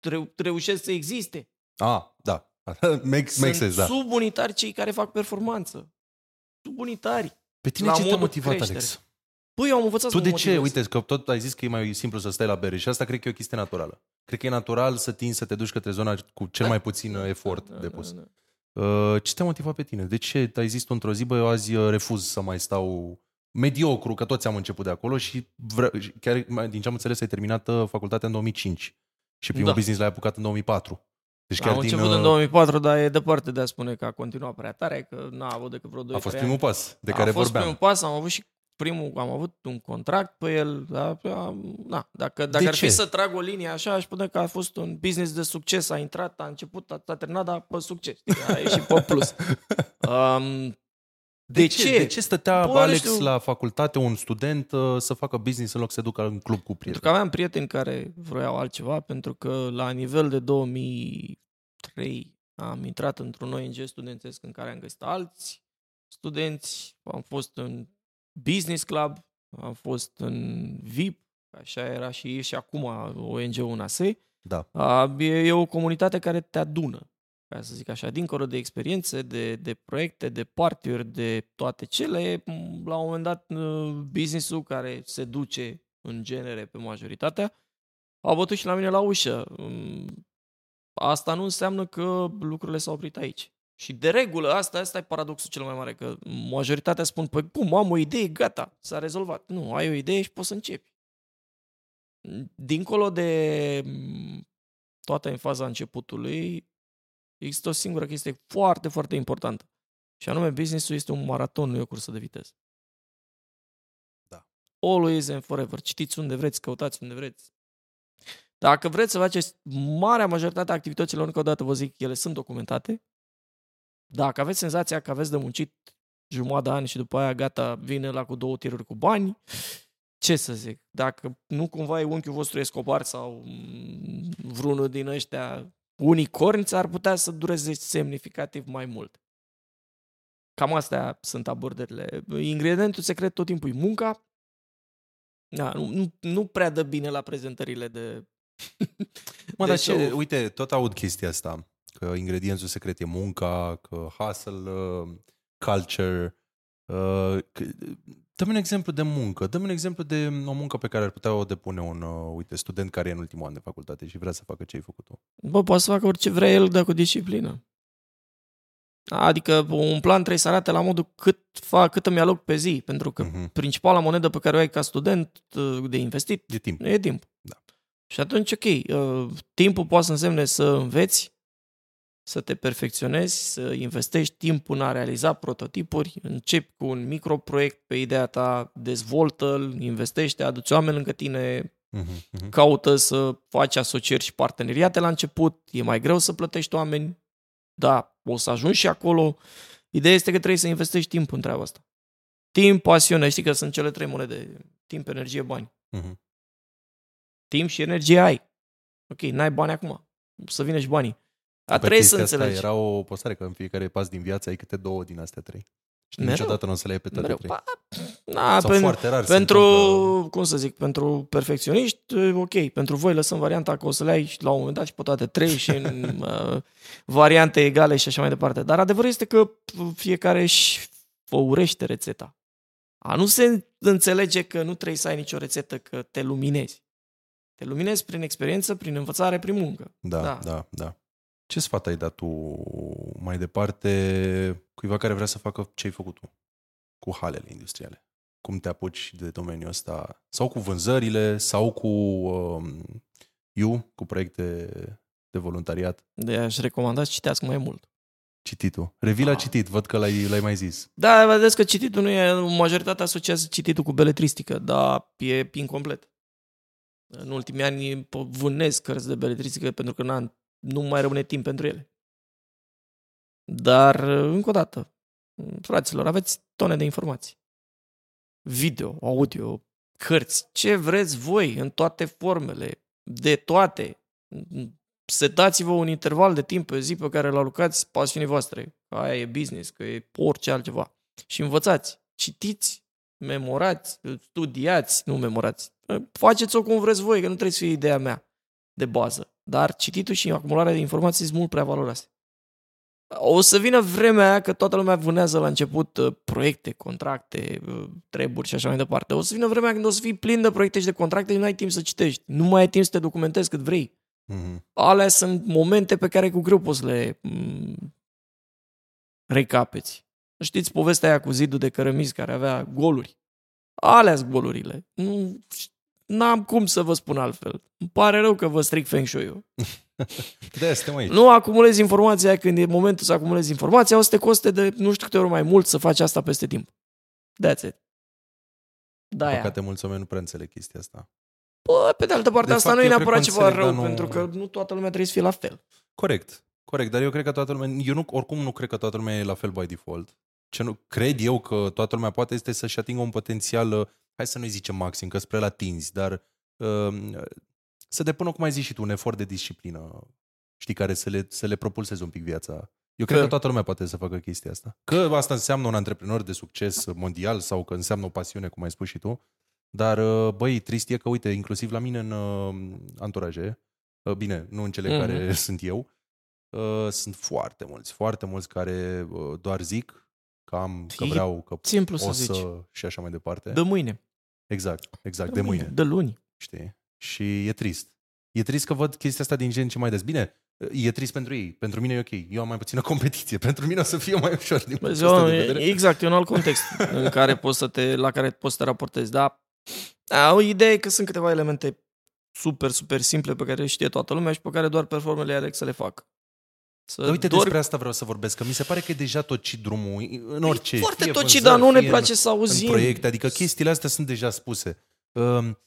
Reu- reușesc să existe. Ah, da. makes, makes Sunt sense, da. subunitari cei care fac performanță. Subunitari. Pe tine la ce te-a modul motivat, creștere. Alex? Păi eu am învățat Tu să de mă ce? motivez. Uite, că tot ai zis că e mai simplu să stai la bere și asta cred că e o chestie naturală. Cred că e natural să tinzi să te duci către zona cu cel Da. mai puțin Da, efort da, depus. da, da. Uh, Ce te-a motivat pe tine? De ce ai zis tu într-o zi, bă, eu azi uh, refuz să mai stau mediocru, că toți am început de acolo și vre- și chiar mai- din ce am înțeles ai terminat uh, facultatea în 2005 și primul Da. business l-ai apucat în 2004. Deci Am început uh, în 2004, dar e departe de a spune că a continuat prea tare, că n-a avut decât vreo 2 a fost primul pas de a care fost vorbeam. primul pas, am avut și primul, am avut un contract pe el, da, am, na, dacă, dacă De ar ce? fi să trag o linie așa, aș spune că a fost un business de succes, a intrat, a început, a, a terminat, dar pe succes, a ieșit pe plus. Um, de, ce? De ce stătea Bă, nu Alex știu. la facultate, un student, uh, să facă business în loc să se ducă în club cu Pentru prieteni? că aveam prieteni care vroiau altceva, pentru că la nivel de 2003 am intrat într-un ONG studențesc în care am găsit alți studenți, am fost în business club, am fost în VIP, așa era și, și acum ONG-ul NASE. Da. A, E, e o comunitate care te adună, ca să zic așa, dincolo de experiențe, de, de proiecte, de party de toate cele, m, la un moment dat uh, business-ul care se duce în genere pe majoritatea, a bătut și la mine la ușă. Mm, Asta nu înseamnă că lucrurile s-au oprit aici. Și de regulă, asta, asta e paradoxul cel mai mare, că majoritatea spun, păi cum, am o idee, gata, s-a rezolvat. Nu, ai o idee și poți să începi. Dincolo de mm, toată în faza începutului, există o singură chestie foarte, foarte importantă. Și anume, business-ul este un maraton, nu e o cursă de viteză. Da. Always and forever. Citiți unde vreți, căutați unde vreți. Dacă vreți să faceți marea majoritate a activităților, încă o dată vă zic, ele sunt documentate. Dacă aveți senzația că aveți de muncit jumătate de ani și după aia gata, vine la cu două tiruri cu bani, ce să zic, dacă nu cumva e unchiul vostru Escobar sau mm, vreunul din ăștia unicorni, ar putea să dureze semnificativ mai mult. Cam astea sunt abordările. Ingredientul secret tot timpul e munca. Da, nu, nu, nu prea dă bine la prezentările de Mă, de dar ce, show. uite, tot aud chestia asta, că ingredientul secret e munca, că hustle, uh, culture. Uh, că, dă-mi un exemplu de muncă, dă-mi un exemplu de o muncă pe care ar putea o depune un, uh, uite, student care e în ultimul an de facultate și vrea să facă ce ai făcut tu. Bă, poate să facă orice vrea el, dar cu disciplină. Adică un plan trebuie să arate la modul cât, fac, cât îmi aloc pe zi, pentru că Mhm. principala monedă pe care o ai ca student uh, de investit E timp. e timp. Da. Și atunci, ok, uh, timpul poate să însemne să înveți, să te perfecționezi, să investești timp în a realiza prototipuri, începi cu un microproiect pe ideea ta, dezvoltă-l, investește, aduți oameni lângă tine, Mhm, mhm. caută să faci asocieri și parteneriate la început, e mai greu să plătești oameni, da, o să ajungi și acolo. Ideea este că trebuie să investești timp în treaba asta. Timp, pasiune, știi că sunt cele trei monede. Timp, energie, bani. Mhm. Timp și energie ai. Ok, n-ai bani acum. Să vină și banii. Dar Pe trebuie să chestia asta înțelegi. Era o postare că în fiecare pas din viață ai câte două din astea trei. Și Mereu. niciodată nu o să le ai pe toate Mereu. trei. Pa, na, Sau pen, foarte rar se pentru, întâmplă. cum să zic, pentru perfecționiști, ok, pentru voi lăsăm varianta că o să le ai și la un moment dat și pe toate trei și în uh, variante egale și așa mai departe. Dar adevărul este că fiecare își făurește rețeta. A nu se înțelege că nu trebuie să ai nicio rețetă, că te luminezi. Te luminezi prin experiență, prin învățare, prin muncă. Da, Da. da, da, da. Ce sfat ai dat tu mai departe cuiva care vrea să facă ce ai făcut tu cu halele industriale? Cum te apuci de domeniul ăsta? Sau cu vânzările, sau cu um, you, cu proiecte de voluntariat? De aș recomanda să citească mai mult. Cititul. Revii la Ah. citit, văd că l-ai, l-ai mai zis. Da, vedeți că cititul nu e, majoritatea asociază cititul cu beletristică, dar e incomplet. În ultimii ani p- vânez cărți de beletristică pentru că n nu mai rămâne timp pentru ele. Dar, încă o dată, fraților, aveți tone de informații. Video, audio, cărți, ce vreți voi, în toate formele, de toate. Setați-vă un interval de timp pe zi pe care îl alocați pasiunii voastre. Aia e business, că e orice altceva. Și învățați, citiți, memorați, studiați, nu memorați. Faceți-o cum vreți voi, că nu trebuie să fie ideea mea de bază. Dar cititul și acumularea de informații sunt mult prea valoroase. O să vină vremea aia că toată lumea vânează la început uh, proiecte, contracte, uh, treburi și așa mai departe. O să vină vremea când o să fii plin de proiecte și de contracte și nu ai timp să citești. Nu mai ai timp să te documentezi cât vrei. Mm-hmm. Alea sunt momente pe care cu greu poți să le mm, recapeți. Știți povestea aia cu zidul de cărămizi care avea goluri? Alea sunt golurile. Nu, n-am cum să vă spun altfel. Îmi pare rău că vă stric feng shui-ul. De suntem aici. Nu acumulezi informația când e momentul să acumulezi informația, o să te coste de nu știu câte ori mai mult să faci asta peste timp. That's it. Da, Din păcate, mulți oameni nu prea înțeleg chestia asta. Bă, pe de altă parte, De asta fapt, nu e eu cred neapărat că ceva înțeleg, rău, dar nu- pentru că nu toată lumea trebuie să fie la fel. Corect, corect, dar eu cred că toată lumea, eu nu, oricum nu cred că toată lumea e la fel by default. Ce nu cred eu că toată lumea poate este să-și atingă un potențial, uh, hai să nu-i zicem maxim, că spre la tinzi, dar uh, să depună, cum ai zis și tu, un efort de disciplină, știi, care să le, să le propulseze un pic viața. Eu cred Că- că toată lumea poate să facă chestia asta. Că asta înseamnă un antreprenor de succes mondial sau că înseamnă o pasiune, cum ai spus și tu, dar, uh, băi, trist e că, uite, inclusiv la mine în uh, anturaje, uh, bine, nu în cele Mhm. care sunt eu, uh, sunt foarte mulți, foarte mulți care uh, doar zic că am, că E vreau, că Simplu să o zici. să și așa mai departe. De mâine. Exact, exact, de mâine, De luni. știi? Și e trist. E trist că văd chestia asta din ce în ce mai des. Bine, e trist pentru ei. Pentru mine e ok. Eu am mai puțină competiție. Pentru mine o să fie mai ușor din Bă, punctul ăsta de e- vedere. Exact, e un alt context în care poți să te, la care poți să te raportezi. Dar a, o idee e că sunt câteva elemente super, super simple pe care le știe toată lumea și pe care doar performele aleg să le facă. Să Dar uite, dormi- despre asta vreau să vorbesc, că mi se pare că e deja tocit drumul în orice. E foarte fie tocit, vânzări, dar nu ne fie place să în, auzim. în proiecte, adică chestiile astea sunt deja spuse. Um,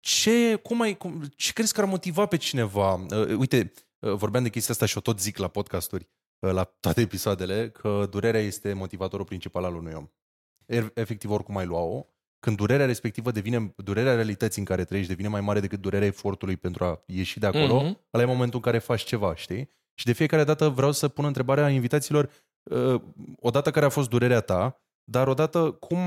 Ce, cum ai, cum, ce crezi că ar motiva pe cineva? Uh, Uite, uh, vorbeam de chestia asta și o tot zic la podcasturi, uh, la toate episoadele, că durerea este motivatorul principal al unui om. E- Efectiv, oricum ai lua-o, când durerea respectivă devine, durerea realității în care trăiești devine mai mare decât durerea efortului pentru a ieși de acolo, Mhm. ăla e momentul în care faci ceva, știi? Și de fiecare dată vreau să pun întrebarea invitaților, uh, odată care a fost durerea ta, dar odată cum,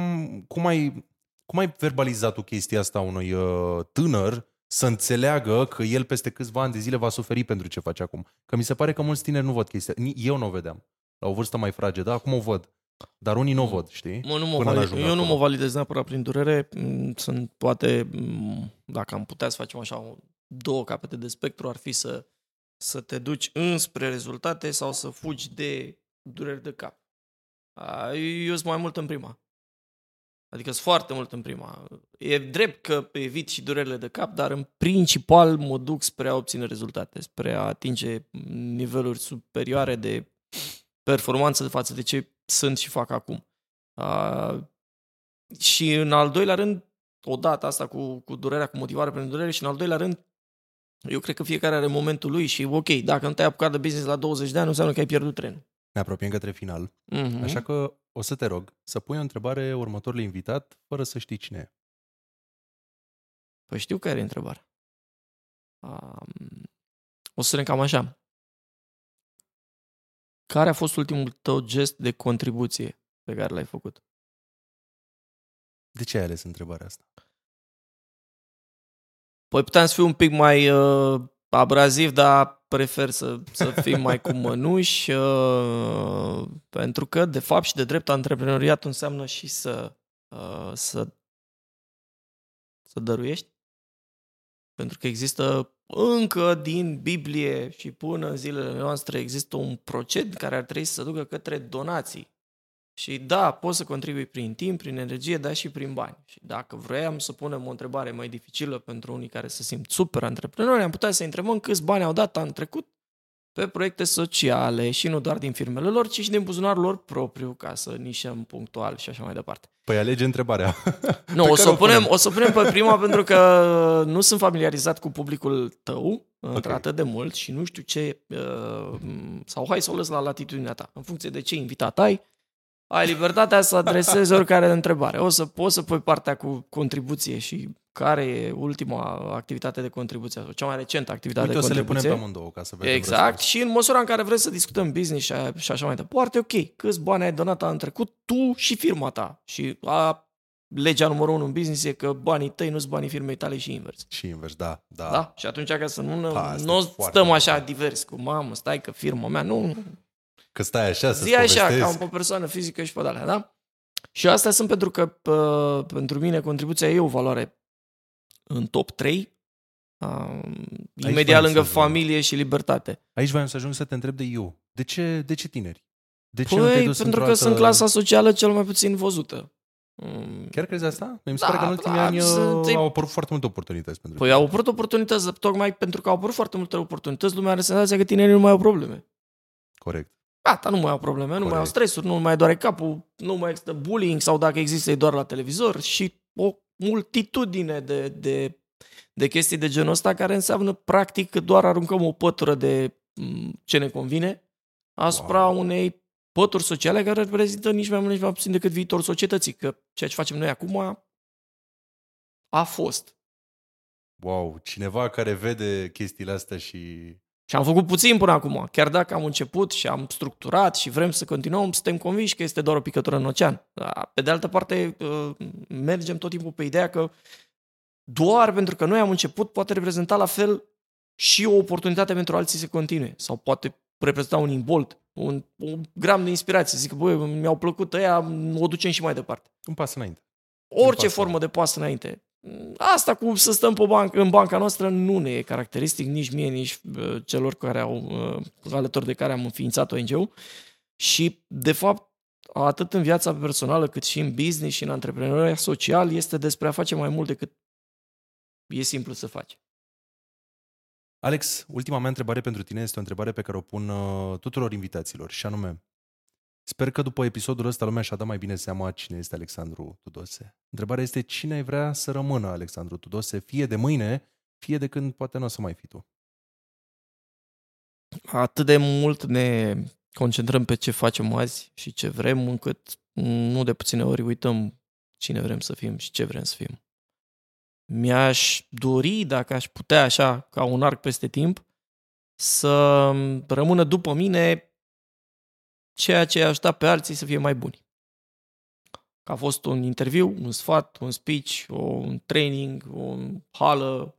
cum, ai, cum ai verbalizat tu chestia asta unui uh, tânăr să înțeleagă că el peste câțiva ani de zile va suferi pentru ce face acum? Că mi se pare că mulți tineri nu văd chestia. Ni- Eu nu o vedeam. La o vârstă mai fragedă, acum o văd. Dar unii nu o văd, știi? Mă, nu mă Până valid... n-ajung Eu nu acolo. mă validez neapărat prin durere. Mm, Sunt poate, mm, dacă am putea să facem așa o- două capete de spectru, ar fi să, să te duci înspre rezultate sau să fugi de dureri de cap. A, Eu sunt mai mult în prima. Adică sunt foarte mult în prima. E drept că evit și durerile de cap, dar în principal mă duc spre a obține rezultate, spre a atinge niveluri superioare de performanță față de ce sunt și fac acum. Uh, și în al doilea rând, odată asta cu, cu durerea, cu motivarea prin durere și în al doilea rând, eu cred că fiecare are momentul lui și ok, dacă nu te-ai apucat de business la 20 de ani, nu înseamnă că ai pierdut trenul. Ne apropiem către final, Mm-hmm. așa că o să te rog să pui o întrebare următorului invitat fără să știi cine e. Păi știu care e întrebarea. Um, o să spunem cam așa. Care a fost ultimul tău gest de contribuție pe care l-ai făcut? De ce ai ales întrebarea asta? Păi puteam să fiu un pic mai uh, abraziv, dar prefer să, să fim mai cu mănuși, uh, pentru că, de fapt și de drept, antreprenoriatul înseamnă și să, uh, să, să dăruiești. Pentru că există încă din Biblie și până în zilele noastre există un procent care ar trebui să se ducă către donații. Și da, poți să contribui prin timp, prin energie, dar și prin bani. Și dacă vroiam să punem o întrebare mai dificilă pentru unii care se simt super antreprenori, am putea să întrebăm câți bani au dat anul trecut pe proiecte sociale și nu doar din firmele lor, ci și din buzunarul lor propriu, ca să nișăm punctual și așa mai departe. Păi alege întrebarea. Nu, Pe o care să, o punem, punem. o să o punem pe prima pentru că nu sunt familiarizat cu publicul tău într-atât de mult și nu știu ce... Uh, sau hai să o lăs la latitudinea ta. În funcție de ce invitat ai, ai libertatea să adresezi oricare întrebare. O să poți să pui partea cu contribuție și care e ultima activitate de contribuție sau cea mai recentă activitate Uite, o de să le punem contribuție. pe amândouă ca să vedem Exact, răspunsul. și în măsura în care vreți să discutăm business și, a- și așa mai departe, ok, câți bani ai donat anul trecut, tu și firma ta. Și a, legea numărul unu în business e că banii tăi nu sunt banii firmei tale și invers. Și invers, da, da. Da? Și atunci ca să nu, Ha, asta nu e foarte stăm așa important. divers cu mamă, stai că firma mea, nu, Că stai așa să zi așa, povestezi. ca o persoană fizică și pe alea, da? Și astea sunt pentru că pă, pentru mine contribuția e o valoare în top 3, um, imediat voiam lângă să- familie și libertate. Aici voiam să ajung să te întreb de eu. De ce, de ce tineri? De ce nu te-ai Păi, dus pentru că într-o altă... sunt clasa socială cel mai puțin văzută. Mm, Chiar crezi asta? Mi se Da, pare că în ultimii da, ani sunt- uh, au apărut foarte multe oportunități pentru Păi au apărut oportunități, tocmai pentru că au apărut foarte multe oportunități, lumea are senzația că tinerii nu mai au probleme. Corect. Gata, nu mai au probleme, nu mai au Corect. stresuri, nu mai doare capul, nu mai există bullying sau dacă există e doar la televizor și o multitudine de, de, de chestii de genul ăsta care înseamnă practic că doar aruncăm o pătură de m, ce ne convine asupra Wow. unei pături sociale care reprezintă nici mai mult, nici mai puțin decât viitorul societății, că ceea ce facem noi acum a fost. Wow, cineva care vede chestiile astea și... Și am făcut puțin până acum. Chiar dacă am început și am structurat și vrem să continuăm, suntem convinși că este doar o picătură în ocean. Dar, Pe de altă parte, uh, mergem tot timpul pe ideea că doar pentru că noi am început poate reprezenta la fel și o oportunitate pentru alții să continue. Sau poate reprezenta un imbolt, un, un gram de inspirație. Zic că, băi, mi-au plăcut ăia, o ducem și mai departe. Un pas înainte. Orice pas formă de pas înainte. Asta cu să stăm pe banc, în banca noastră nu ne e caracteristic nici mie, nici uh, celor care au, uh, alături de care am înființat ONG-ul. Și, de fapt, atât în viața personală, cât și în business și în antreprenoria social, este despre a face mai mult decât e simplu să faci. Alex, ultima mea întrebare pentru tine este o întrebare pe care o pun uh, tuturor invitaților și anume, sper că după episodul ăsta lumea și-a dat mai bine seama cine este Alexandru Tudose. Întrebarea este cine ai vrea să rămână Alexandru Tudose, fie de mâine, fie de când poate nu o să mai fii tu. Atât de mult ne concentrăm pe ce facem azi și ce vrem, încât nu de puține ori uităm cine vrem să fim și ce vrem să fim. Mi-aș dori, dacă aș putea așa, ca un arc peste timp, să rămână după mine ceea ce aș da pe alții să fie mai buni. Că a fost un interviu, un sfat, un speech, un training, o hală,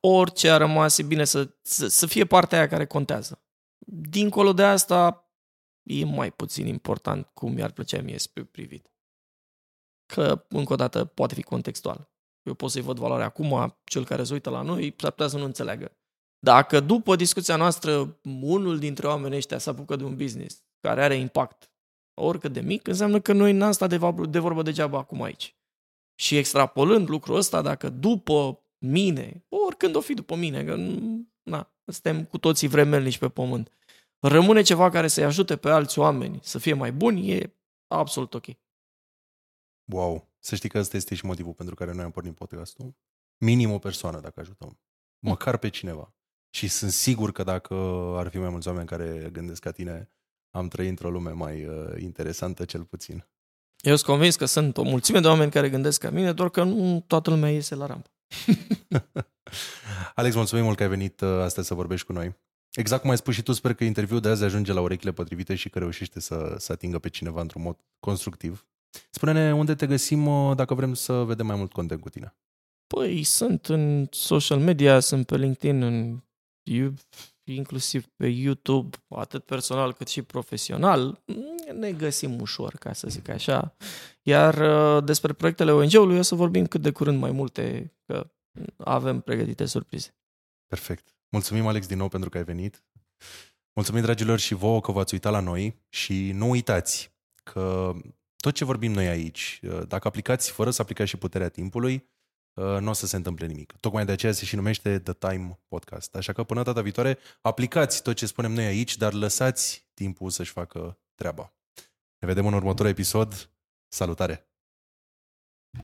orice a rămas, e bine să, să, să fie partea aia care contează. Dincolo de asta, e mai puțin important cum mi-ar plăcea mie să fiu privit. Că, încă o dată, poate fi contextual. Eu pot să-i văd valoarea acum, cel care se uită la noi s-ar putea să nu înțeleagă. Dacă după discuția noastră unul dintre oamenii ăștia se apucă de un business care are impact oricât de mic, înseamnă că noi n-am stat de, vorbă, de vorbă degeaba acum aici. Și extrapolând lucrul ăsta, dacă după mine, oricând o fi după mine, că na, suntem cu toții vremelnici pe pământ, rămâne ceva care să-i ajute pe alți oameni să fie mai buni, e absolut ok. Wow! Să știi că ăsta este și motivul pentru care noi am pornit podcastul. Minim o persoană dacă ajutăm. Măcar pe cineva. Și sunt sigur că dacă ar fi mai mulți oameni care gândesc ca tine, am trăit într-o lume mai uh, interesantă cel puțin. Eu sunt convins că sunt o mulțime de oameni care gândesc ca mine, doar că nu toată lumea iese la rampă. Alex, mulțumim mult că ai venit uh, astăzi să vorbești cu noi. Exact cum ai spus și tu, sper că interviul de azi ajunge la urechile potrivite și că reușește să, să atingă pe cineva într-un mod constructiv. Spune-ne unde te găsim uh, dacă vrem să vedem mai mult content cu tine. Păi sunt în social media, sunt pe LinkedIn, în, inclusiv pe YouTube, atât personal cât și profesional. Ne găsim ușor, ca să zic așa. Iar uh, despre proiectele ONG-ului o să vorbim cât de curând mai multe, că avem pregătite surprize. Perfect. Mulțumim, Alex, din nou pentru că ai venit. Mulțumim, dragilor, și vouă că v-ați uitat la noi și nu uitați că tot ce vorbim noi aici, uh, dacă aplicați fără să aplicați și puterea timpului, uh, nu o să se întâmple nimic. Tocmai de aceea se și numește The Time Podcast. Așa că până data viitoare, aplicați tot ce spunem noi aici, dar lăsați timpul să-și facă treaba. Ne vedem în următorul episod. Salutare!